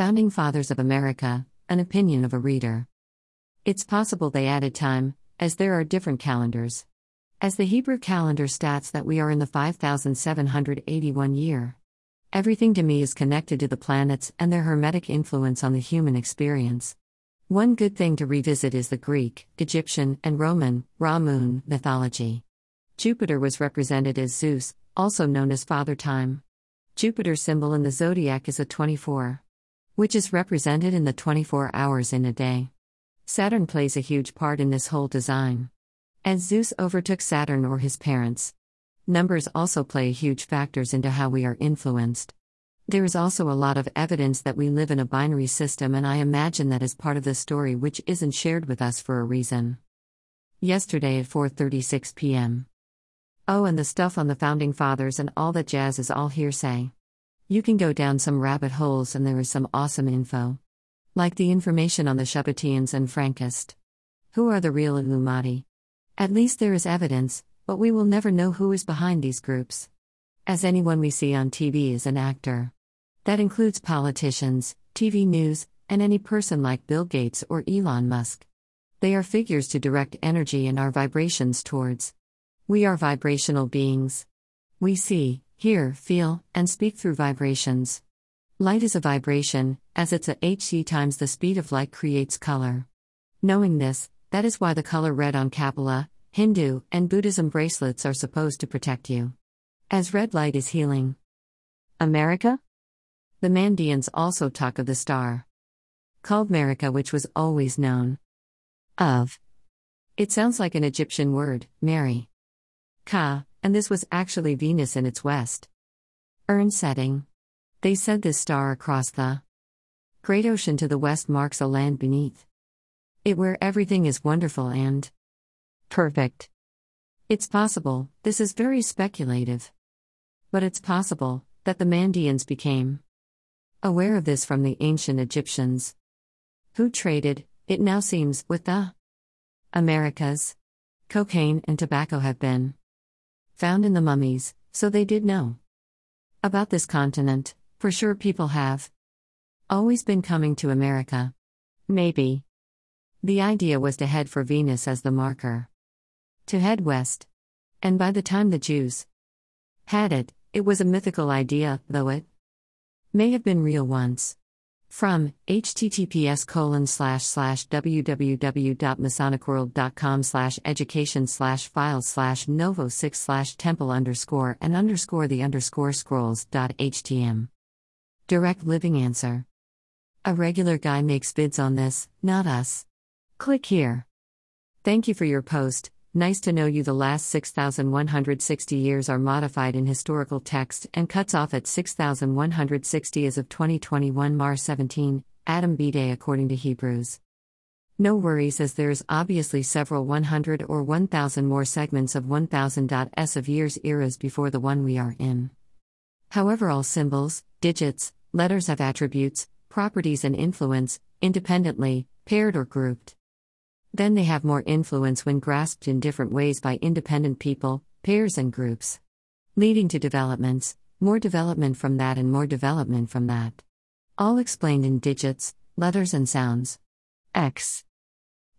Founding Fathers of America An Opinion of a Reader. It's possible they added time, as there are different calendars. As the Hebrew calendar stats that we are in the 5781 year. Everything to me is connected to the planets and their hermetic influence on the human experience. One good thing to revisit is the Greek, Egyptian, and Roman, Ra moon mythology. Jupiter was represented as Zeus, also known as Father Time. Jupiter's symbol in the zodiac is a 24 which is represented in the 24 hours in a day. Saturn plays a huge part in this whole design. As Zeus overtook Saturn or his parents. Numbers also play huge factors into how we are influenced. There is also a lot of evidence that we live in a binary system, and I imagine that is part of the story which isn't shared with us for a reason. Yesterday at 4:36 p.m. Oh, and the stuff on the founding fathers and all that jazz is all hearsay. You can go down some rabbit holes and there is some awesome info. Like the information on the Shabbatians and Frankist. Who are the real Illuminati? At least there is evidence, but we will never know who is behind these groups. As anyone we see on TV is an actor. That includes politicians, TV news, and any person like Bill Gates or Elon Musk. They are figures to direct energy and our vibrations towards. We are vibrational beings. We see, hear, feel, and speak through vibrations. Light is a vibration, as it's a hc times the speed of light creates color. Knowing this, that is why the color red on Kabbalah, Hindu, and Buddhism bracelets are supposed to protect you. As red light is healing. America? The Mandeans also talk of the star. Called America, which was always known. Of. It sounds like an Egyptian word, Mary. Ka, and this was actually Venus in its west. Urn setting. They said this star across the great ocean to the west marks a land beneath it where everything is wonderful and perfect. It's possible, this is very speculative. But it's possible that the Mandeans became aware of this from the ancient Egyptians who traded, it now seems, with the Americas. Cocaine and tobacco have been found in the mummies, so they did know. About this continent, for sure people have always been coming to America. Maybe. The idea was to head for Venus as the marker. To head west. And by the time the Jews had it, it was a mythical idea, though it may have been real once. From https colon slash slash www.masonicworld.com slash education slash files slash novo 6 slash temple underscore and underscore the underscore scrolls.htm. Direct living answer. A regular guy makes bids on this, not us. Click here. Thank you for your post. Nice to know you. The last 6,160 years are modified in historical text and cuts off at 6,160 as of 2021 Mar 17, Adam B. Day according to Hebrews. No worries as there's obviously several 100 or 1000 more segments of 1000.s of years eras before the one we are in. However, all symbols, digits, letters have attributes, properties, and influence, independently, paired, or grouped. Then they have more influence when grasped in different ways by independent people, pairs, and groups. Leading to developments, more development from that, and more development from that. All explained in digits, letters, and sounds. X.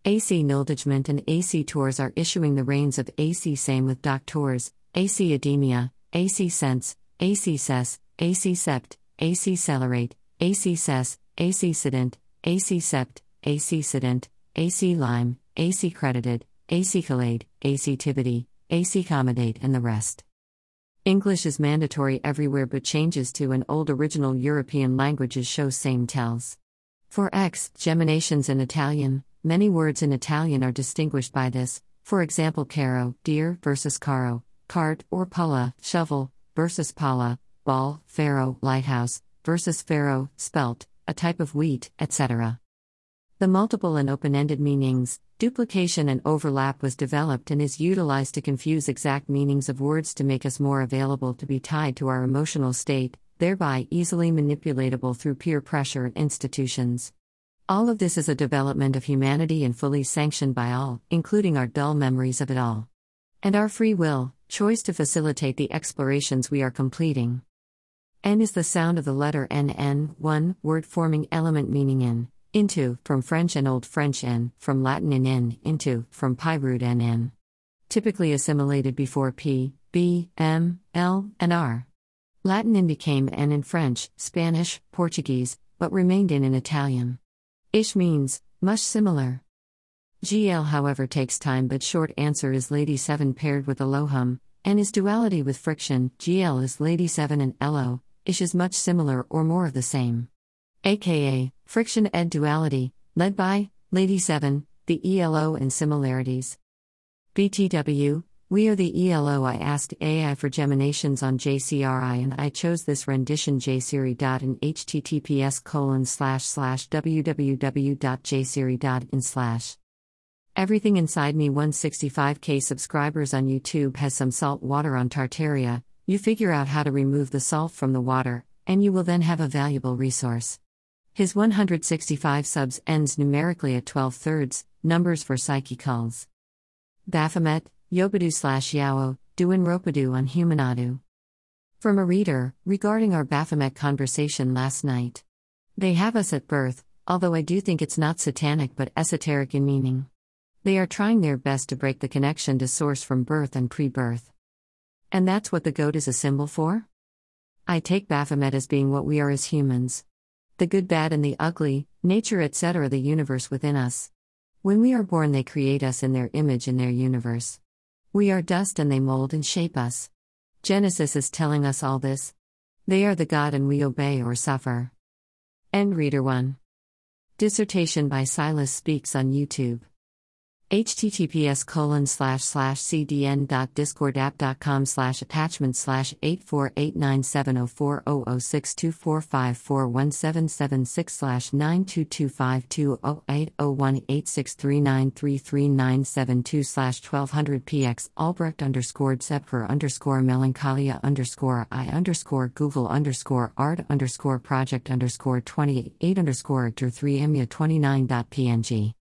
AC Nuldagement and AC Tours are issuing the reins of AC Same with Doctors, AC Edemia, AC Sense, AC Ses, AC Sept, AC Celerate, AC Ses, AC Sedent, AC Sept, AC Sedent, AC Lime, AC Credited, AC Collade, AC Tivity, AC Accommodate, and the rest. English is mandatory everywhere but changes to an old original European languages show same tells. For X, geminations in Italian, many words in Italian are distinguished by this, for example, caro, deer versus caro, cart or pala, shovel, versus pala, ball, faro, lighthouse, versus faro, spelt, a type of wheat, etc. The multiple and open ended meanings, duplication and overlap was developed and is utilized to confuse exact meanings of words to make us more available to be tied to our emotional state, thereby easily manipulatable through peer pressure and institutions. All of this is a development of humanity and fully sanctioned by all, including our dull memories of it all. And our free will, choice to facilitate the explorations we are completing. N is the sound of the letter NN, one word forming element meaning in, into, from French and Old French N, from Latin in n, into, from Pi root NN. Typically assimilated before P, B, M, L, and R. Latin in became N in French, Spanish, Portuguese, but remained in in Italian. Ish means, much similar. GL, however, takes time, but short answer is Lady 7 paired with Elohim, and is duality with friction. GL is Lady 7 and Elo, Ish is much similar or more of the same. AKA, friction ed duality, led by Lady 7, the ELO and similarities. BTW, we are the ELO. I asked AI for geminations on JCRI and I chose this rendition jsiri.in https colon slash slash www.jsiri.in slash. Everything inside me 165k subscribers on YouTube has some salt water on Tartaria. You figure out how to remove the salt from the water, and you will then have a valuable resource. His 165 subs ends numerically at 12 thirds, numbers for psyche calls. Baphomet, Yobadu slash Yao, Duin Ropadu on Humanadu. From a reader, regarding our Baphomet conversation last night. They have us at birth, although I do think it's not satanic but esoteric in meaning. They are trying their best to break the connection to source from birth and pre birth. And that's what the goat is a symbol for? I take Baphomet as being what we are as humans the good, bad, and the ugly, nature, etc., the universe within us. When we are born, they create us in their image in their universe. We are dust and they mold and shape us. Genesis is telling us all this. They are the God and we obey or suffer. End reader 1. Dissertation by Silas Speaks on YouTube https colon slash slash cdn.discordapp.com oh oh slash attachment oh slash 8489704006245417776 slash 92252080186393397 slash 1200px albrecht underscore zephyr underscore melancholia underscore i underscore google underscore art underscore project underscore 28 underscore 3 emia 29.png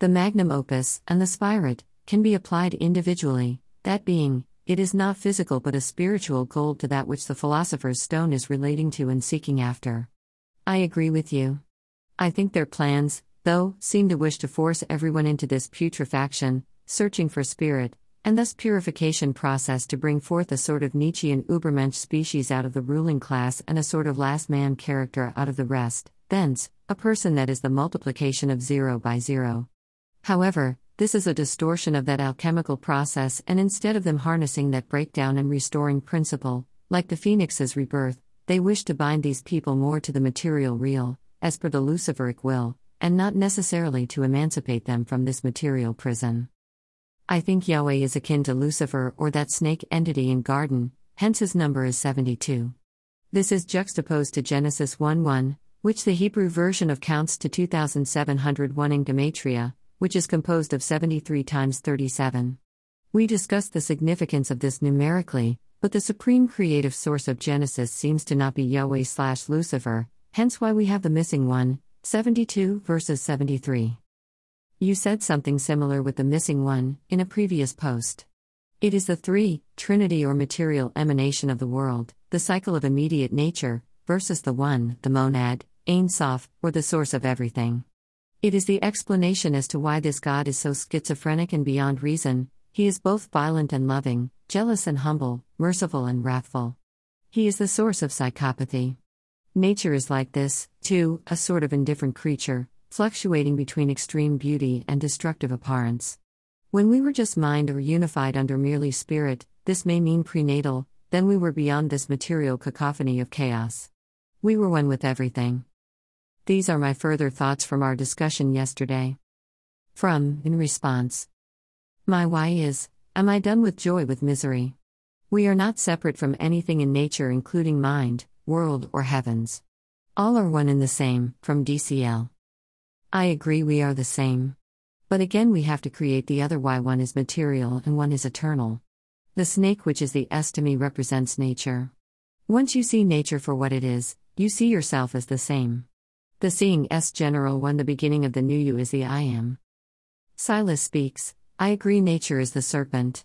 the magnum opus and the spirit can be applied individually, that being, it is not physical but a spiritual gold to that which the philosopher's stone is relating to and seeking after. I agree with you. I think their plans, though, seem to wish to force everyone into this putrefaction, searching for spirit, and thus purification process to bring forth a sort of Nietzschean Ubermensch species out of the ruling class and a sort of last man character out of the rest, thence, a person that is the multiplication of zero by zero. However, this is a distortion of that alchemical process, and instead of them harnessing that breakdown and restoring principle, like the phoenix's rebirth, they wish to bind these people more to the material real, as per the Luciferic will, and not necessarily to emancipate them from this material prison. I think Yahweh is akin to Lucifer or that snake entity in Garden, hence his number is 72. This is juxtaposed to Genesis 1 1, which the Hebrew version of counts to 2701 in Gematria, which is composed of 73 times 37. We discussed the significance of this numerically, but the supreme creative source of Genesis seems to not be Yahweh slash Lucifer, hence why we have the missing one, 72 verses 73. You said something similar with the missing one in a previous post. It is the three, trinity or material emanation of the world, the cycle of immediate nature, versus the one, the monad, Ein Sof, or the source of everything. It is the explanation as to why this God is so schizophrenic and beyond reason. He is both violent and loving, jealous and humble, merciful and wrathful. He is the source of psychopathy. Nature is like this, too, a sort of indifferent creature, fluctuating between extreme beauty and destructive abhorrence. When we were just mind or unified under merely spirit, this may mean prenatal, then we were beyond this material cacophony of chaos. We were one with everything. These are my further thoughts from our discussion yesterday. From, in response. My why is Am I done with joy with misery? We are not separate from anything in nature, including mind, world, or heavens. All are one and the same, from DCL. I agree we are the same. But again, we have to create the other why one is material and one is eternal. The snake, which is the S me, represents nature. Once you see nature for what it is, you see yourself as the same. The seeing S general when the beginning of the new you is the I am. Silas speaks, I agree nature is the serpent.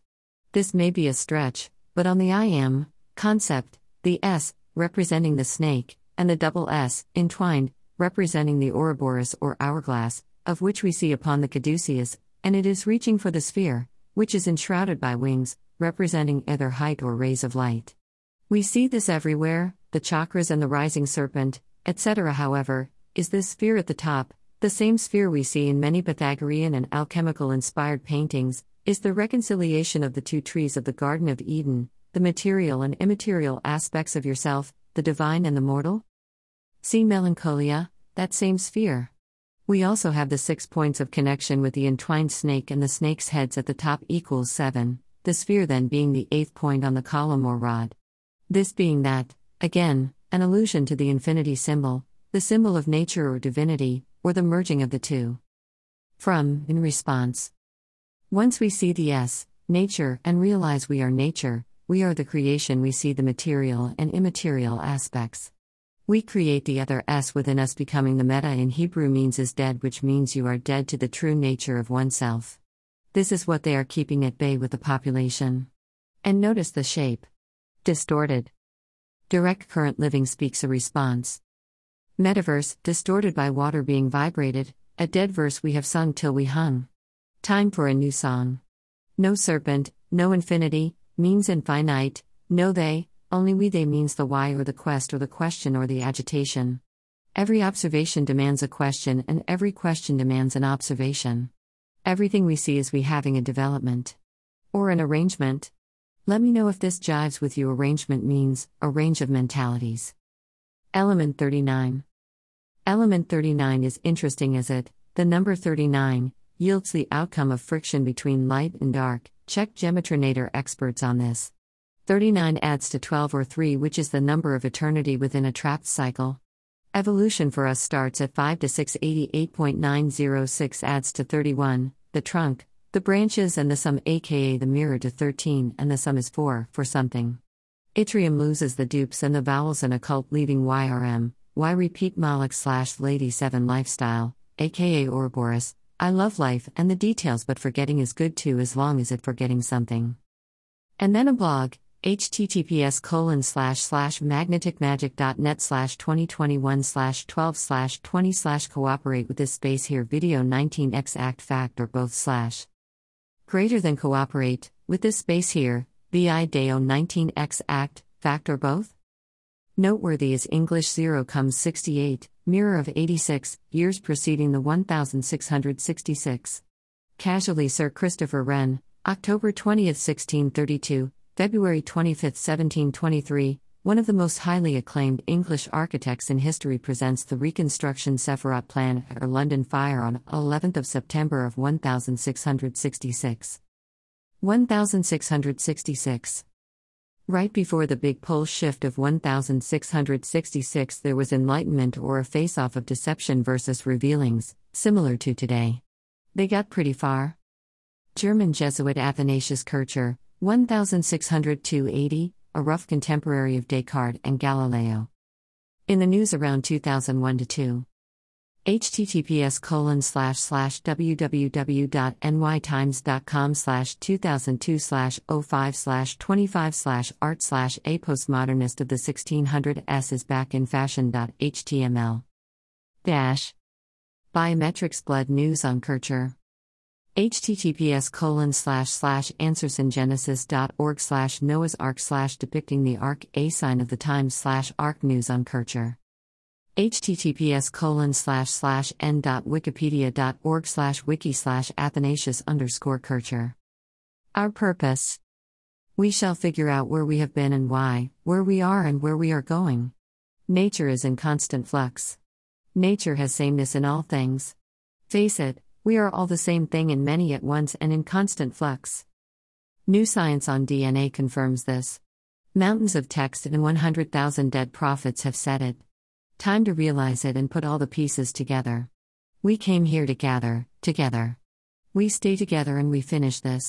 This may be a stretch, but on the I am concept, the S representing the snake, and the double S, entwined, representing the Ouroboros or hourglass, of which we see upon the caduceus, and it is reaching for the sphere, which is enshrouded by wings, representing either height or rays of light. We see this everywhere, the chakras and the rising serpent, etc. However, is this sphere at the top, the same sphere we see in many Pythagorean and alchemical inspired paintings, is the reconciliation of the two trees of the Garden of Eden, the material and immaterial aspects of yourself, the divine and the mortal? See Melancholia, that same sphere. We also have the six points of connection with the entwined snake and the snake's heads at the top equals seven, the sphere then being the eighth point on the column or rod. This being that, again, an allusion to the infinity symbol, the symbol of nature or divinity, or the merging of the two. From, in response. Once we see the S, nature, and realize we are nature, we are the creation, we see the material and immaterial aspects. We create the other S within us, becoming the meta in Hebrew means is dead, which means you are dead to the true nature of oneself. This is what they are keeping at bay with the population. And notice the shape. Distorted. Direct current living speaks a response. Metaverse, distorted by water being vibrated, a dead verse we have sung till we hung. Time for a new song. No serpent, no infinity, means infinite, no they, only we they means the why or the quest or the question or the agitation. Every observation demands a question, and every question demands an observation. Everything we see is we having a development. Or an arrangement. Let me know if this jives with you. Arrangement means a range of mentalities. Element 39. Element 39 is interesting as it, the number 39, yields the outcome of friction between light and dark. Check Gematrinator experts on this. 39 adds to 12 or 3, which is the number of eternity within a trapped cycle. Evolution for us starts at 5 to 688.906 adds to 31, the trunk, the branches, and the sum, aka the mirror, to 13, and the sum is 4 for something. Yttrium loses the dupes and the vowels and occult, leaving YRM, Y repeat Moloch slash Lady 7 lifestyle, aka Ouroboros. I love life and the details, but forgetting is good too as long as it forgetting something. And then a blog, https colon slash slash magneticmagic.net slash 2021 slash 12 slash 20 slash cooperate with this space here video 19x act fact or both slash greater than cooperate with this space here vi deo 19x act fact or both noteworthy is english 0 comes 68 mirror of 86 years preceding the 1666 casually sir christopher wren october 20 1632 February 25, 1723, one of the most highly acclaimed English architects in history presents the reconstruction Sephirot plan or London fire on 11th of September of 1666. 1666. Right before the big pole shift of 1666 there was enlightenment or a face-off of deception versus revealings, similar to today. They got pretty far. German Jesuit Athanasius Kircher, 1602 a rough contemporary of Descartes and Galileo. In the news around 2001 2. Https colon slash slash www.nytimes.com slash 2002 slash 05 slash 25 slash art slash a postmodernist of the 1600s is back in fashion.html dash. Biometrics blood news on Kircher https colon slash slash answersingenesis.org slash noah's ark slash depicting the ark a sign of the times slash ark news on kircher https colon slash slash en.wikipedia.org slash wiki slash athanasius underscore kircher our purpose we shall figure out where we have been and why where we are and where we are going nature is in constant flux nature has sameness in all things face it we are all the same thing in many at once and in constant flux. New science on DNA confirms this. Mountains of text and 100,000 dead prophets have said it. Time to realize it and put all the pieces together. We came here to gather, together. We stay together and we finish this.